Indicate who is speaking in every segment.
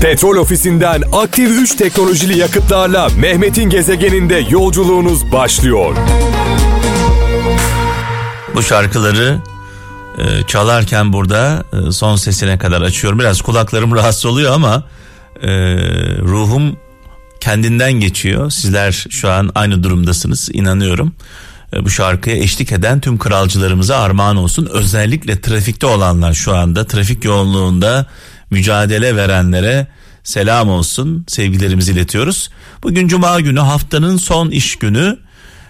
Speaker 1: Petrol ofisinden aktif 3 teknolojili yakıtlarla Mehmet'in gezegeninde yolculuğunuz başlıyor.
Speaker 2: Bu şarkıları e, çalarken burada e, son sesine kadar açıyorum. Biraz kulaklarım rahatsız oluyor ama e, ruhum kendinden geçiyor. Sizler şu an aynı durumdasınız inanıyorum. E, bu şarkıya eşlik eden tüm kralcılarımıza armağan olsun. Özellikle trafikte olanlar şu anda trafik yoğunluğunda mücadele verenlere selam olsun. Sevgilerimizi iletiyoruz. Bugün cuma günü haftanın son iş günü.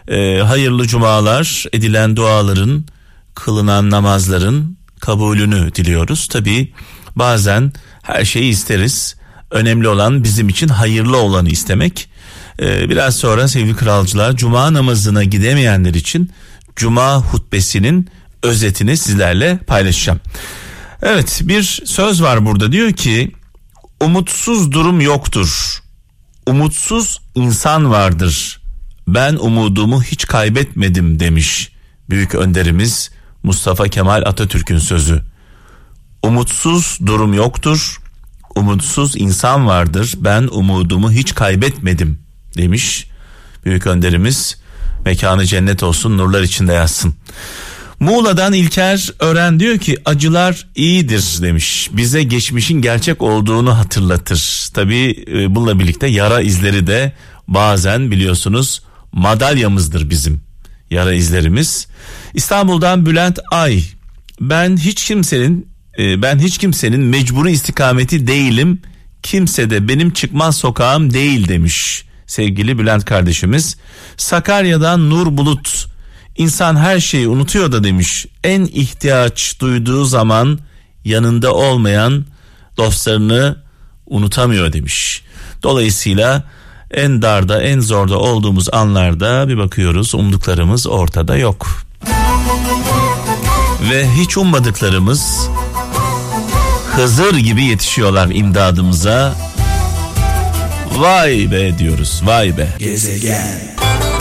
Speaker 2: E, hayırlı cumalar edilen duaların kılınan namazların kabulünü diliyoruz. Tabi bazen her şeyi isteriz. Önemli olan bizim için hayırlı olanı istemek. Ee, biraz sonra sevgili kralcılar cuma namazına gidemeyenler için cuma hutbesinin özetini sizlerle paylaşacağım. Evet bir söz var burada diyor ki umutsuz durum yoktur. Umutsuz insan vardır. Ben umudumu hiç kaybetmedim demiş büyük önderimiz Mustafa Kemal Atatürk'ün sözü. Umutsuz durum yoktur. Umutsuz insan vardır. Ben umudumu hiç kaybetmedim demiş. Büyük önderimiz mekanı cennet olsun nurlar içinde yazsın. Muğla'dan İlker Ören diyor ki acılar iyidir demiş. Bize geçmişin gerçek olduğunu hatırlatır. Tabi e, bununla birlikte yara izleri de bazen biliyorsunuz madalyamızdır bizim yara izlerimiz. İstanbul'dan Bülent Ay. Ben hiç kimsenin e, ben hiç kimsenin mecburi istikameti değilim. Kimse de benim çıkmaz sokağım değil demiş sevgili Bülent kardeşimiz. Sakarya'dan Nur Bulut. İnsan her şeyi unutuyor da demiş. En ihtiyaç duyduğu zaman yanında olmayan dostlarını unutamıyor demiş. Dolayısıyla en darda en zorda olduğumuz anlarda bir bakıyoruz umduklarımız ortada yok. Ve hiç ummadıklarımız Hızır gibi yetişiyorlar imdadımıza. Vay be diyoruz vay be. Gezegen.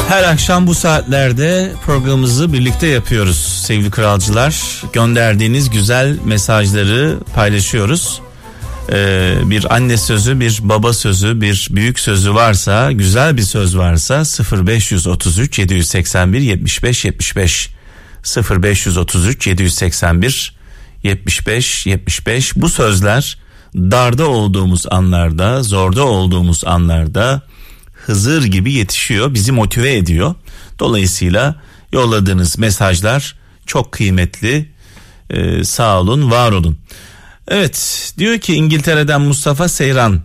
Speaker 2: Her akşam bu saatlerde programımızı birlikte yapıyoruz sevgili kralcılar. Gönderdiğiniz güzel mesajları paylaşıyoruz. E, bir anne sözü, bir baba sözü, bir büyük sözü varsa, güzel bir söz varsa 0533 781 75 75 0533 781 75 75 bu sözler darda olduğumuz anlarda, zorda olduğumuz anlarda Hızır gibi yetişiyor, bizi motive ediyor. Dolayısıyla yolladığınız mesajlar çok kıymetli. Ee, sağ olun, var olun. Evet diyor ki İngiltere'den Mustafa Seyran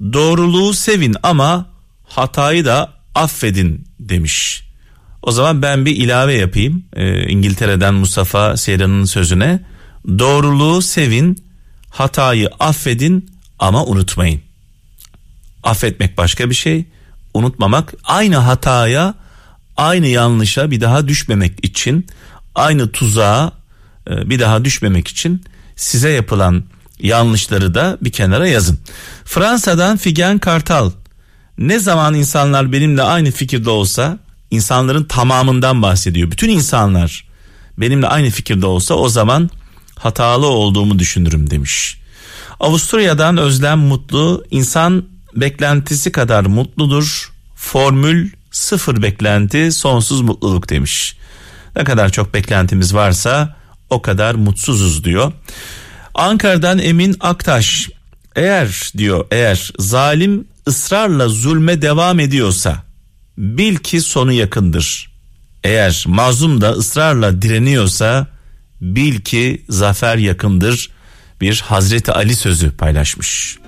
Speaker 2: doğruluğu sevin ama hatayı da affedin demiş. O zaman ben bir ilave yapayım ee, İngiltere'den Mustafa Seyran'ın sözüne. Doğruluğu sevin, hatayı affedin ama unutmayın. Affetmek başka bir şey, unutmamak aynı hataya, aynı yanlışa bir daha düşmemek için, aynı tuzağa e, bir daha düşmemek için size yapılan yanlışları da bir kenara yazın. Fransa'dan Figen Kartal. Ne zaman insanlar benimle aynı fikirde olsa insanların tamamından bahsediyor. Bütün insanlar benimle aynı fikirde olsa o zaman hatalı olduğumu düşünürüm demiş. Avusturya'dan Özlem Mutlu insan beklentisi kadar mutludur. Formül sıfır beklenti sonsuz mutluluk demiş. Ne kadar çok beklentimiz varsa o kadar mutsuzuz diyor. Ankara'dan Emin Aktaş eğer diyor eğer zalim ısrarla zulme devam ediyorsa bil ki sonu yakındır. Eğer mazlum da ısrarla direniyorsa bil ki zafer yakındır. Bir Hazreti Ali sözü paylaşmış.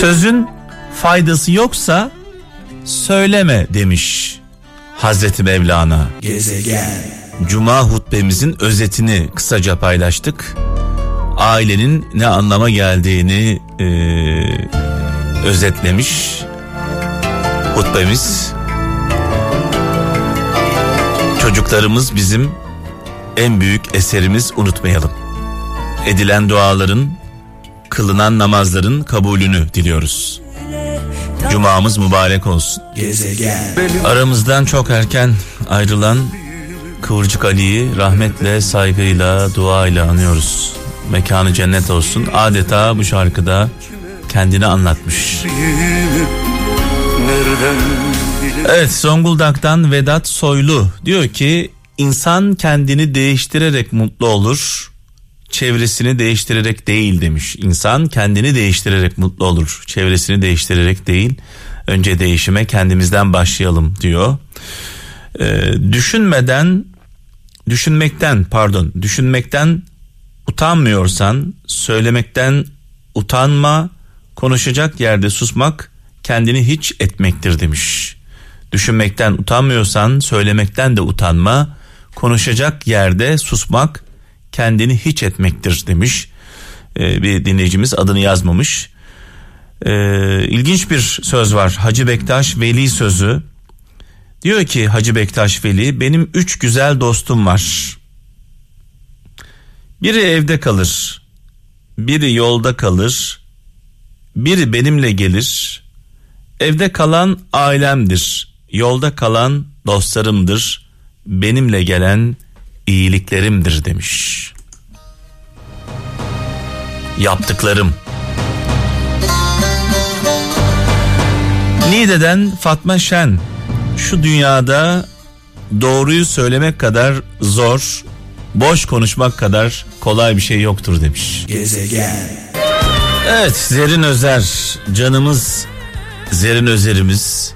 Speaker 2: Sözün faydası yoksa söyleme demiş Hazreti Mevlana. Gezegen. Cuma hutbemizin özetini kısaca paylaştık. Ailenin ne anlama geldiğini e, özetlemiş hutbemiz. Çocuklarımız bizim en büyük eserimiz unutmayalım. Edilen duaların, kılınan namazların kabulünü diliyoruz. Cumamız mübarek olsun. Gezegen. Aramızdan çok erken ayrılan Kıvırcık Ali'yi rahmetle, saygıyla, duayla anıyoruz. Mekanı cennet olsun. Adeta bu şarkıda kendini anlatmış. Evet Zonguldak'tan Vedat Soylu diyor ki insan kendini değiştirerek mutlu olur. Çevresini değiştirerek değil demiş. İnsan kendini değiştirerek mutlu olur. Çevresini değiştirerek değil. Önce değişime kendimizden başlayalım diyor. Ee, düşünmeden düşünmekten pardon düşünmekten utanmıyorsan söylemekten utanma konuşacak yerde susmak kendini hiç etmektir demiş. Düşünmekten utanmıyorsan söylemekten de utanma konuşacak yerde susmak kendini hiç etmektir demiş. Ee, bir dinleyicimiz adını yazmamış. Ee, ilginç bir söz var Hacı Bektaş Veli sözü. Diyor ki Hacı Bektaş Veli benim üç güzel dostum var. Biri evde kalır, biri yolda kalır, biri benimle gelir. Evde kalan ailemdir, yolda kalan dostlarımdır, benimle gelen iyiliklerimdir demiş. Yaptıklarım. Niğde'den Fatma Şen şu dünyada doğruyu söylemek kadar zor, boş konuşmak kadar kolay bir şey yoktur demiş. Gezegen. Evet Zerin Özer canımız Zerin Özer'imiz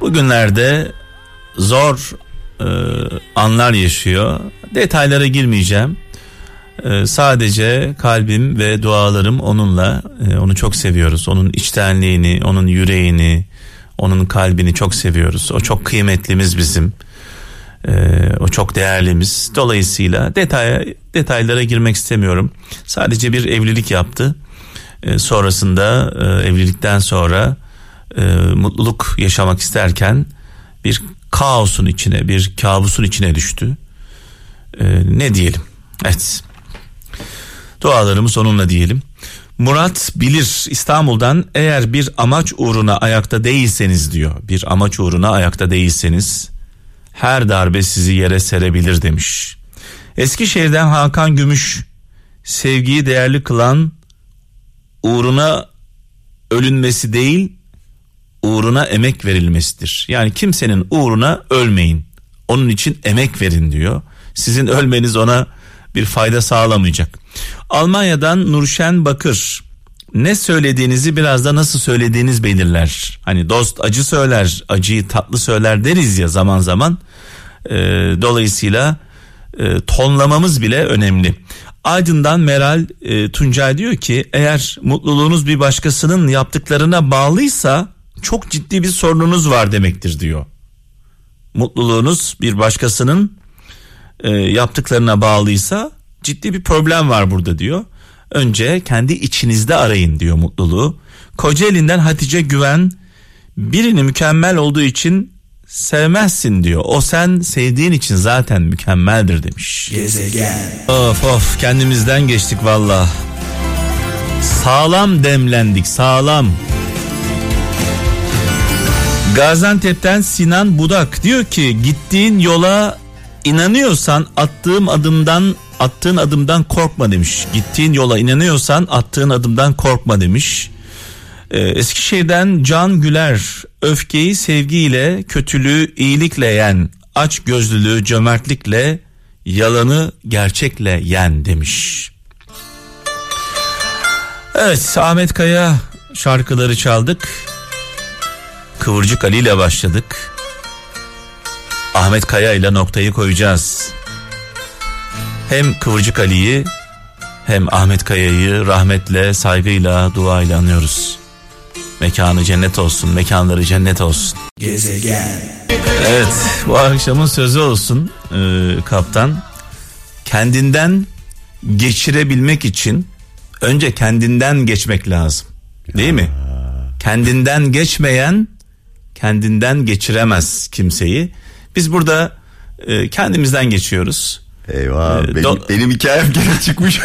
Speaker 2: bugünlerde zor e, anlar yaşıyor. Detaylara girmeyeceğim. E, sadece kalbim ve dualarım onunla. E, onu çok seviyoruz. Onun içtenliğini, onun yüreğini, onun kalbini çok seviyoruz. O çok kıymetlimiz bizim. Ee, o çok değerlimiz. Dolayısıyla detaya detaylara girmek istemiyorum. Sadece bir evlilik yaptı. Ee, sonrasında e, evlilikten sonra e, mutluluk yaşamak isterken bir kaosun içine, bir kabusun içine düştü. Ee, ne diyelim? Evet. Dualarımız onunla diyelim. Murat Bilir İstanbul'dan eğer bir amaç uğruna ayakta değilseniz diyor. Bir amaç uğruna ayakta değilseniz her darbe sizi yere serebilir demiş. Eskişehir'den Hakan Gümüş sevgiyi değerli kılan uğruna ölünmesi değil uğruna emek verilmesidir. Yani kimsenin uğruna ölmeyin. Onun için emek verin diyor. Sizin ölmeniz ona bir fayda sağlamayacak. Almanya'dan Nurşen Bakır ne söylediğinizi biraz da nasıl söylediğiniz belirler. Hani dost acı söyler, acıyı tatlı söyler deriz ya zaman zaman. Ee, dolayısıyla e, tonlamamız bile önemli. Aydın'dan Meral e, Tuncay diyor ki eğer mutluluğunuz bir başkasının yaptıklarına bağlıysa çok ciddi bir sorununuz var demektir diyor. Mutluluğunuz bir başkasının e, yaptıklarına bağlıysa ciddi bir problem var burada diyor. Önce kendi içinizde arayın diyor mutluluğu. Kocaeli'nden Hatice Güven birini mükemmel olduğu için sevmezsin diyor. O sen sevdiğin için zaten mükemmeldir demiş. Gezegen. Of of kendimizden geçtik valla. Sağlam demlendik sağlam. Gaziantep'ten Sinan Budak diyor ki gittiğin yola inanıyorsan attığım adımdan attığın adımdan korkma demiş. Gittiğin yola inanıyorsan attığın adımdan korkma demiş. Ee, Eskişehir'den Can Güler öfkeyi sevgiyle, kötülüğü iyilikle yen, aç gözlülüğü cömertlikle, yalanı gerçekle yen demiş. Evet Ahmet Kaya şarkıları çaldık. Kıvırcık Ali ile başladık. Ahmet Kaya ile noktayı koyacağız. Hem Kıvırcık Ali'yi hem Ahmet Kaya'yı rahmetle, saygıyla, duayla anıyoruz. Mekanı cennet olsun, mekanları cennet olsun. Gezegen. Evet, bu akşamın sözü olsun e, kaptan. Kendinden geçirebilmek için önce kendinden geçmek lazım. Değil mi? Kendinden geçmeyen kendinden geçiremez kimseyi. Biz burada e, kendimizden geçiyoruz.
Speaker 3: Eyvah ee, benim, do- benim hikayem gene çıkmış.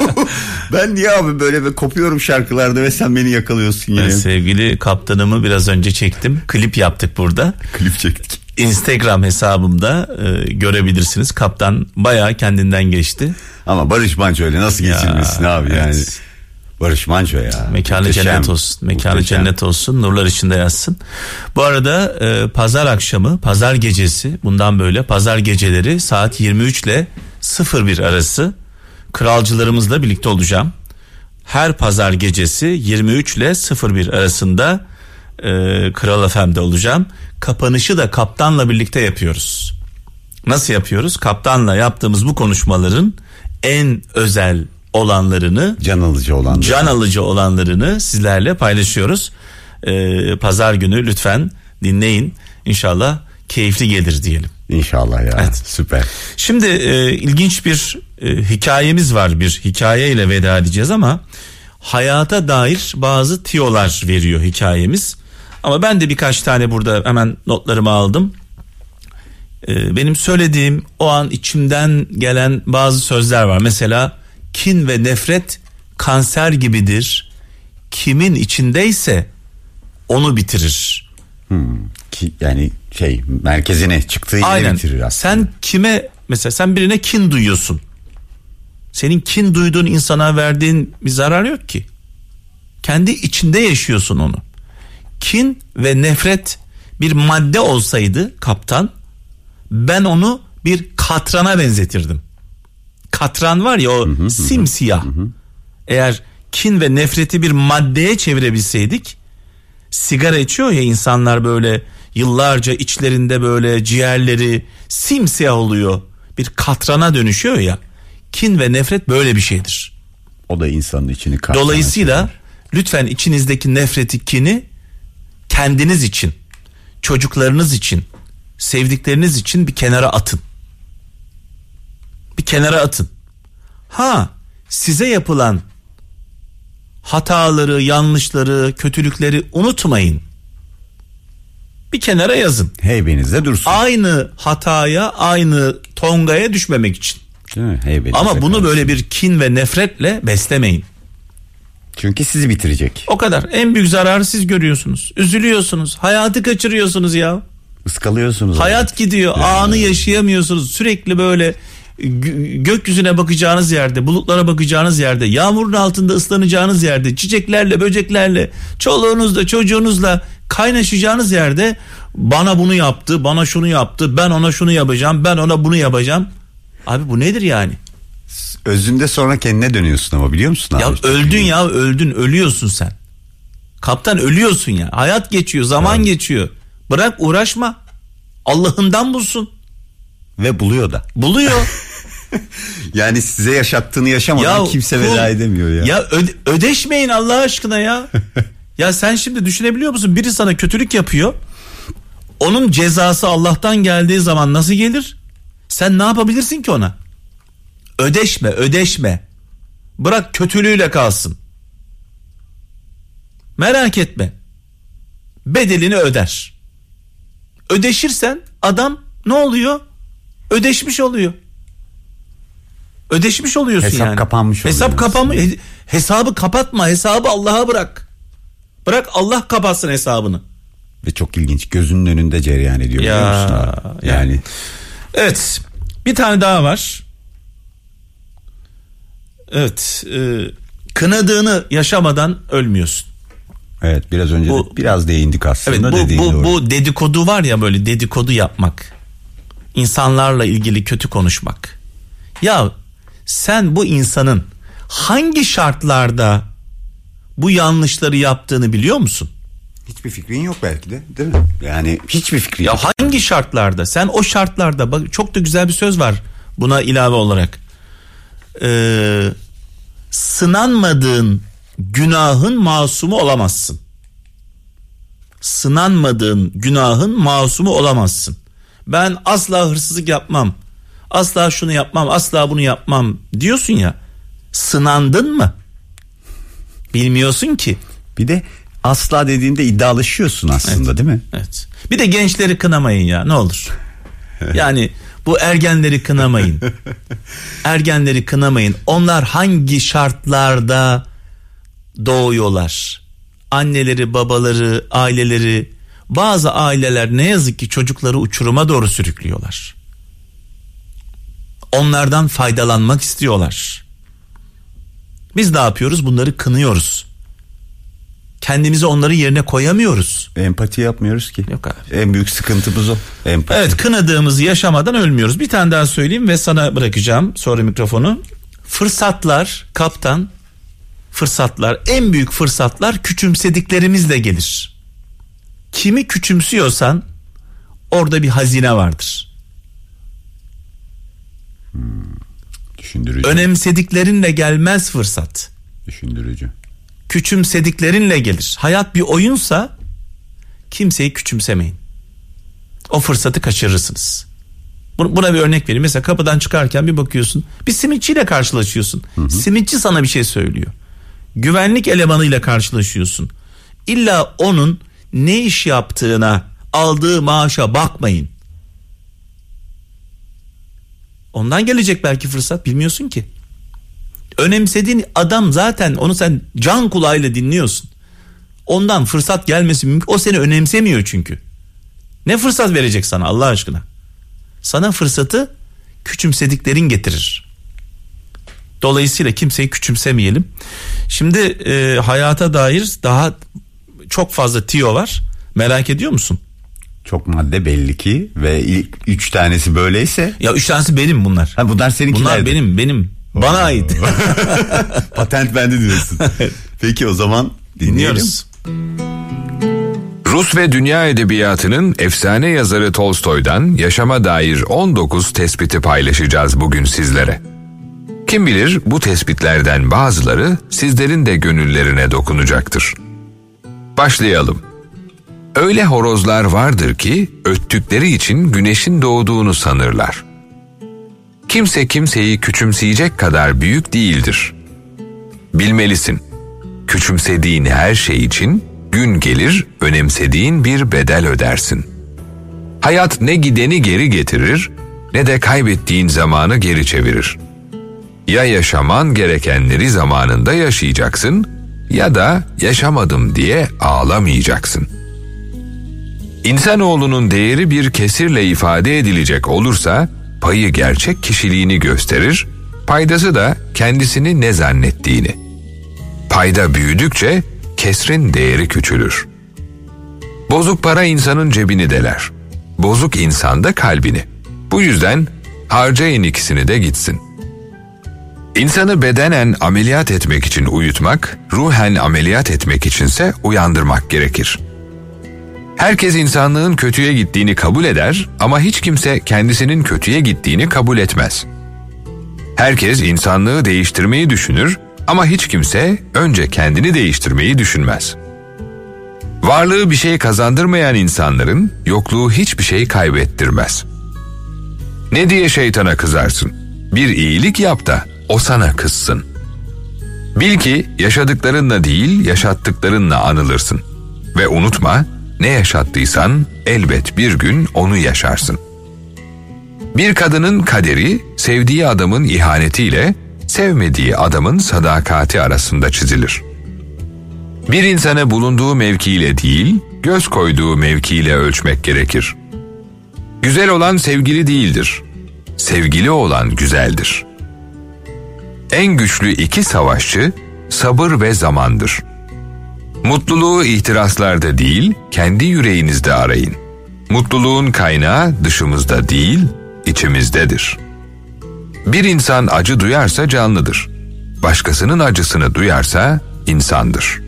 Speaker 3: ben niye abi böyle bir kopuyorum şarkılarda ve sen beni yakalıyorsun yine. Ben
Speaker 2: sevgili kaptanımı biraz önce çektim. Klip yaptık burada.
Speaker 3: Klip çektik.
Speaker 2: Instagram hesabımda e, görebilirsiniz. Kaptan bayağı kendinden geçti.
Speaker 3: Ama Barış Manço öyle nasıl geçirmesin abi yani.
Speaker 2: evet.
Speaker 3: Barış Manço ya.
Speaker 2: Mekanı
Speaker 3: Muhteşem.
Speaker 2: cennet olsun. Mekanı
Speaker 3: Muhteşem.
Speaker 2: cennet olsun. Nurlar içinde yatsın. Bu arada e, pazar akşamı, pazar gecesi bundan böyle pazar geceleri saat 23 ile 01 arası kralcılarımızla birlikte olacağım. Her pazar gecesi 23 ile 01 arasında e, Kral FM'de olacağım. Kapanışı da kaptanla birlikte yapıyoruz. Nasıl yapıyoruz? Kaptanla yaptığımız bu konuşmaların en özel olanlarını
Speaker 3: Can alıcı olan.
Speaker 2: can alıcı olanlarını sizlerle paylaşıyoruz. Ee, Pazar günü lütfen dinleyin. İnşallah keyifli gelir diyelim.
Speaker 3: İnşallah ya.
Speaker 2: Evet.
Speaker 3: Süper.
Speaker 2: Şimdi e, ilginç bir e, hikayemiz var. Bir hikaye ile veda edeceğiz ama hayata dair bazı tiyolar veriyor hikayemiz. Ama ben de birkaç tane burada hemen notlarımı aldım. E, benim söylediğim o an içimden gelen bazı sözler var. Mesela kin ve nefret kanser gibidir. Kimin içindeyse onu bitirir.
Speaker 3: Ki, yani şey merkezine çıktığı yeri
Speaker 2: Aynen.
Speaker 3: bitirir aslında.
Speaker 2: Sen kime mesela sen birine kin duyuyorsun. Senin kin duyduğun insana verdiğin bir zarar yok ki. Kendi içinde yaşıyorsun onu. Kin ve nefret bir madde olsaydı kaptan ben onu bir katrana benzetirdim. Katran var ya o simsiyah. Eğer kin ve nefreti bir maddeye çevirebilseydik sigara içiyor ya insanlar böyle yıllarca içlerinde böyle ciğerleri simsiyah oluyor. Bir katrana dönüşüyor ya. Kin ve nefret böyle bir şeydir.
Speaker 3: O da insanın içini katlana
Speaker 2: Dolayısıyla lütfen içinizdeki nefreti, kini kendiniz için, çocuklarınız için, sevdikleriniz için bir kenara atın. Bir kenara atın. Ha, size yapılan hataları, yanlışları, kötülükleri unutmayın. Bir kenara yazın.
Speaker 3: Heybenizde dursun.
Speaker 2: Aynı hataya, aynı tongaya düşmemek için.
Speaker 3: Değil mi?
Speaker 2: Ama bunu
Speaker 3: kalsın.
Speaker 2: böyle bir kin ve nefretle beslemeyin.
Speaker 3: Çünkü sizi bitirecek.
Speaker 2: O kadar. En büyük zararı siz görüyorsunuz. Üzülüyorsunuz. Hayatı kaçırıyorsunuz ya.
Speaker 3: Iskalıyorsunuz.
Speaker 2: Hayat gidiyor. Anı yaşayamıyorsunuz. Sürekli böyle gökyüzüne bakacağınız yerde, bulutlara bakacağınız yerde, yağmurun altında ıslanacağınız yerde, çiçeklerle, böceklerle, çoluğunuzla, çocuğunuzla kaynaşacağınız yerde bana bunu yaptı, bana şunu yaptı, ben ona şunu yapacağım, ben ona bunu yapacağım. Abi bu nedir yani?
Speaker 3: Özünde sonra kendine dönüyorsun ama biliyor musun abi?
Speaker 2: Ya öldün ya öldün ölüyorsun sen. Kaptan ölüyorsun ya. Hayat geçiyor zaman geçiyor. Bırak uğraşma. Allah'ından bulsun.
Speaker 3: Ve buluyor da.
Speaker 2: Buluyor.
Speaker 3: Yani size yaşattığını yaşamadan kimse
Speaker 2: kul-
Speaker 3: veda edemiyor ya.
Speaker 2: Ya öde- ödeşmeyin Allah aşkına ya. ya sen şimdi düşünebiliyor musun? Biri sana kötülük yapıyor. Onun cezası Allah'tan geldiği zaman nasıl gelir? Sen ne yapabilirsin ki ona? Ödeşme, ödeşme. Bırak kötülüğüyle kalsın. Merak etme. Bedelini öder. Ödeşirsen adam ne oluyor? Ödeşmiş oluyor. Ödeşmiş oluyorsun
Speaker 3: Hesap
Speaker 2: yani.
Speaker 3: kapanmış oluyor
Speaker 2: Hesap kapanmış. He- Hesabı kapatma. Hesabı Allah'a bırak. Bırak Allah kapatsın hesabını.
Speaker 3: Ve çok ilginç gözünün önünde cereyan ediyor
Speaker 2: Ya,
Speaker 3: biliyor musun abi?
Speaker 2: ya.
Speaker 3: Yani
Speaker 2: Evet. Bir tane daha var. Evet. e, kınadığını yaşamadan ölmüyorsun.
Speaker 3: evet biraz önce
Speaker 2: Bu-
Speaker 3: de biraz değindik
Speaker 2: Evet
Speaker 3: aslında
Speaker 2: bu,
Speaker 3: dediğin
Speaker 2: bu,
Speaker 3: doğru.
Speaker 2: bu dedikodu var ya böyle dedikodu yapmak. İnsanlarla ilgili kötü konuşmak. Ya sen bu insanın hangi şartlarda bu yanlışları yaptığını biliyor musun?
Speaker 3: Hiçbir fikrin yok belki de değil mi? Yani hiçbir fikrin
Speaker 2: Ya
Speaker 3: yok.
Speaker 2: hangi şartlarda? Sen o şartlarda bak çok da güzel bir söz var buna ilave olarak. Ee, sınanmadığın günahın masumu olamazsın. Sınanmadığın günahın masumu olamazsın. Ben asla hırsızlık yapmam. Asla şunu yapmam, asla bunu yapmam diyorsun ya. Sınandın mı? Bilmiyorsun ki.
Speaker 3: Bir de asla dediğinde iddialaşıyorsun aslında değil mi?
Speaker 2: Evet. Bir de gençleri kınamayın ya ne olur. Yani bu ergenleri kınamayın. Ergenleri kınamayın. Onlar hangi şartlarda doğuyorlar? Anneleri, babaları, aileleri bazı aileler ne yazık ki çocukları uçuruma doğru sürüklüyorlar. Onlardan faydalanmak istiyorlar. Biz ne yapıyoruz? Bunları kınıyoruz. Kendimizi onların yerine koyamıyoruz.
Speaker 3: Empati yapmıyoruz ki.
Speaker 2: Yok abi.
Speaker 3: En büyük sıkıntımız o. Empati.
Speaker 2: Evet kınadığımızı yaşamadan ölmüyoruz. Bir tane daha söyleyeyim ve sana bırakacağım sonra mikrofonu. Fırsatlar kaptan fırsatlar en büyük fırsatlar küçümsediklerimizle gelir. Kimi küçümsüyorsan orada bir hazine vardır.
Speaker 3: Düşündürücü.
Speaker 2: Önemsediklerinle gelmez fırsat.
Speaker 3: Düşündürücü.
Speaker 2: Küçümsediklerinle gelir. Hayat bir oyunsa kimseyi küçümsemeyin. O fırsatı kaçırırsınız. Buna bir örnek vereyim. Mesela kapıdan çıkarken bir bakıyorsun. Bir simitçiyle karşılaşıyorsun. Hı hı. Simitçi sana bir şey söylüyor. Güvenlik elemanıyla karşılaşıyorsun. İlla onun ne iş yaptığına, aldığı maaşa bakmayın. Ondan gelecek belki fırsat bilmiyorsun ki. Önemsediğin adam zaten onu sen can kulağıyla dinliyorsun. Ondan fırsat gelmesi mümkün. O seni önemsemiyor çünkü. Ne fırsat verecek sana Allah aşkına? Sana fırsatı küçümsediklerin getirir. Dolayısıyla kimseyi küçümsemeyelim. Şimdi e, hayata dair daha çok fazla tiyo var. Merak ediyor musun?
Speaker 3: Çok madde belli ki ve ilk üç tanesi böyleyse.
Speaker 2: Ya üç tanesi benim bunlar.
Speaker 3: Ha bunlar seninkiler.
Speaker 2: Bunlar benim benim. Bana Oo. ait.
Speaker 3: Patent bende diyorsun. Peki o zaman dinliyoruz.
Speaker 4: Rus ve dünya edebiyatının efsane yazarı Tolstoy'dan yaşama dair 19 tespiti paylaşacağız bugün sizlere. Kim bilir bu tespitlerden bazıları sizlerin de gönüllerine dokunacaktır. Başlayalım. Öyle horozlar vardır ki öttükleri için güneşin doğduğunu sanırlar. Kimse kimseyi küçümseyecek kadar büyük değildir. Bilmelisin. Küçümsediğin her şey için gün gelir önemsediğin bir bedel ödersin. Hayat ne gideni geri getirir ne de kaybettiğin zamanı geri çevirir. Ya yaşaman gerekenleri zamanında yaşayacaksın ya da yaşamadım diye ağlamayacaksın. İnsanoğlunun değeri bir kesirle ifade edilecek olursa payı gerçek kişiliğini gösterir, paydası da kendisini ne zannettiğini. Payda büyüdükçe kesrin değeri küçülür. Bozuk para insanın cebini deler. Bozuk insan da kalbini. Bu yüzden harcayın ikisini de gitsin. İnsanı bedenen ameliyat etmek için uyutmak, ruhen ameliyat etmek içinse uyandırmak gerekir. Herkes insanlığın kötüye gittiğini kabul eder ama hiç kimse kendisinin kötüye gittiğini kabul etmez. Herkes insanlığı değiştirmeyi düşünür ama hiç kimse önce kendini değiştirmeyi düşünmez. Varlığı bir şey kazandırmayan insanların yokluğu hiçbir şey kaybettirmez. Ne diye şeytana kızarsın? Bir iyilik yap da o sana kızsın. Bil ki yaşadıklarınla değil yaşattıklarınla anılırsın. Ve unutma ne yaşattıysan elbet bir gün onu yaşarsın. Bir kadının kaderi sevdiği adamın ihanetiyle sevmediği adamın sadakati arasında çizilir. Bir insanı bulunduğu mevkiyle değil, göz koyduğu mevkiyle ölçmek gerekir. Güzel olan sevgili değildir. Sevgili olan güzeldir. En güçlü iki savaşçı sabır ve zamandır. Mutluluğu ihtiraslarda değil, kendi yüreğinizde arayın. Mutluluğun kaynağı dışımızda değil, içimizdedir.'' Bir insan acı duyarsa canlıdır. Başkasının acısını duyarsa insandır.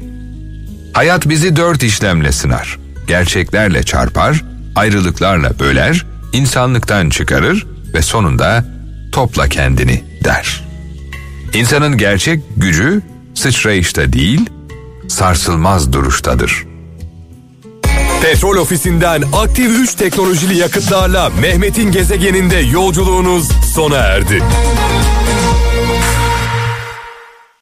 Speaker 4: Hayat bizi dört işlemle sınar. Gerçeklerle çarpar, ayrılıklarla böler, insanlıktan çıkarır ve sonunda topla kendini der. İnsanın gerçek gücü sıçrayışta değil, sarsılmaz duruştadır.''
Speaker 1: Petrol ofisinden aktif 3 teknolojili yakıtlarla Mehmet'in gezegeninde yolculuğunuz sona erdi.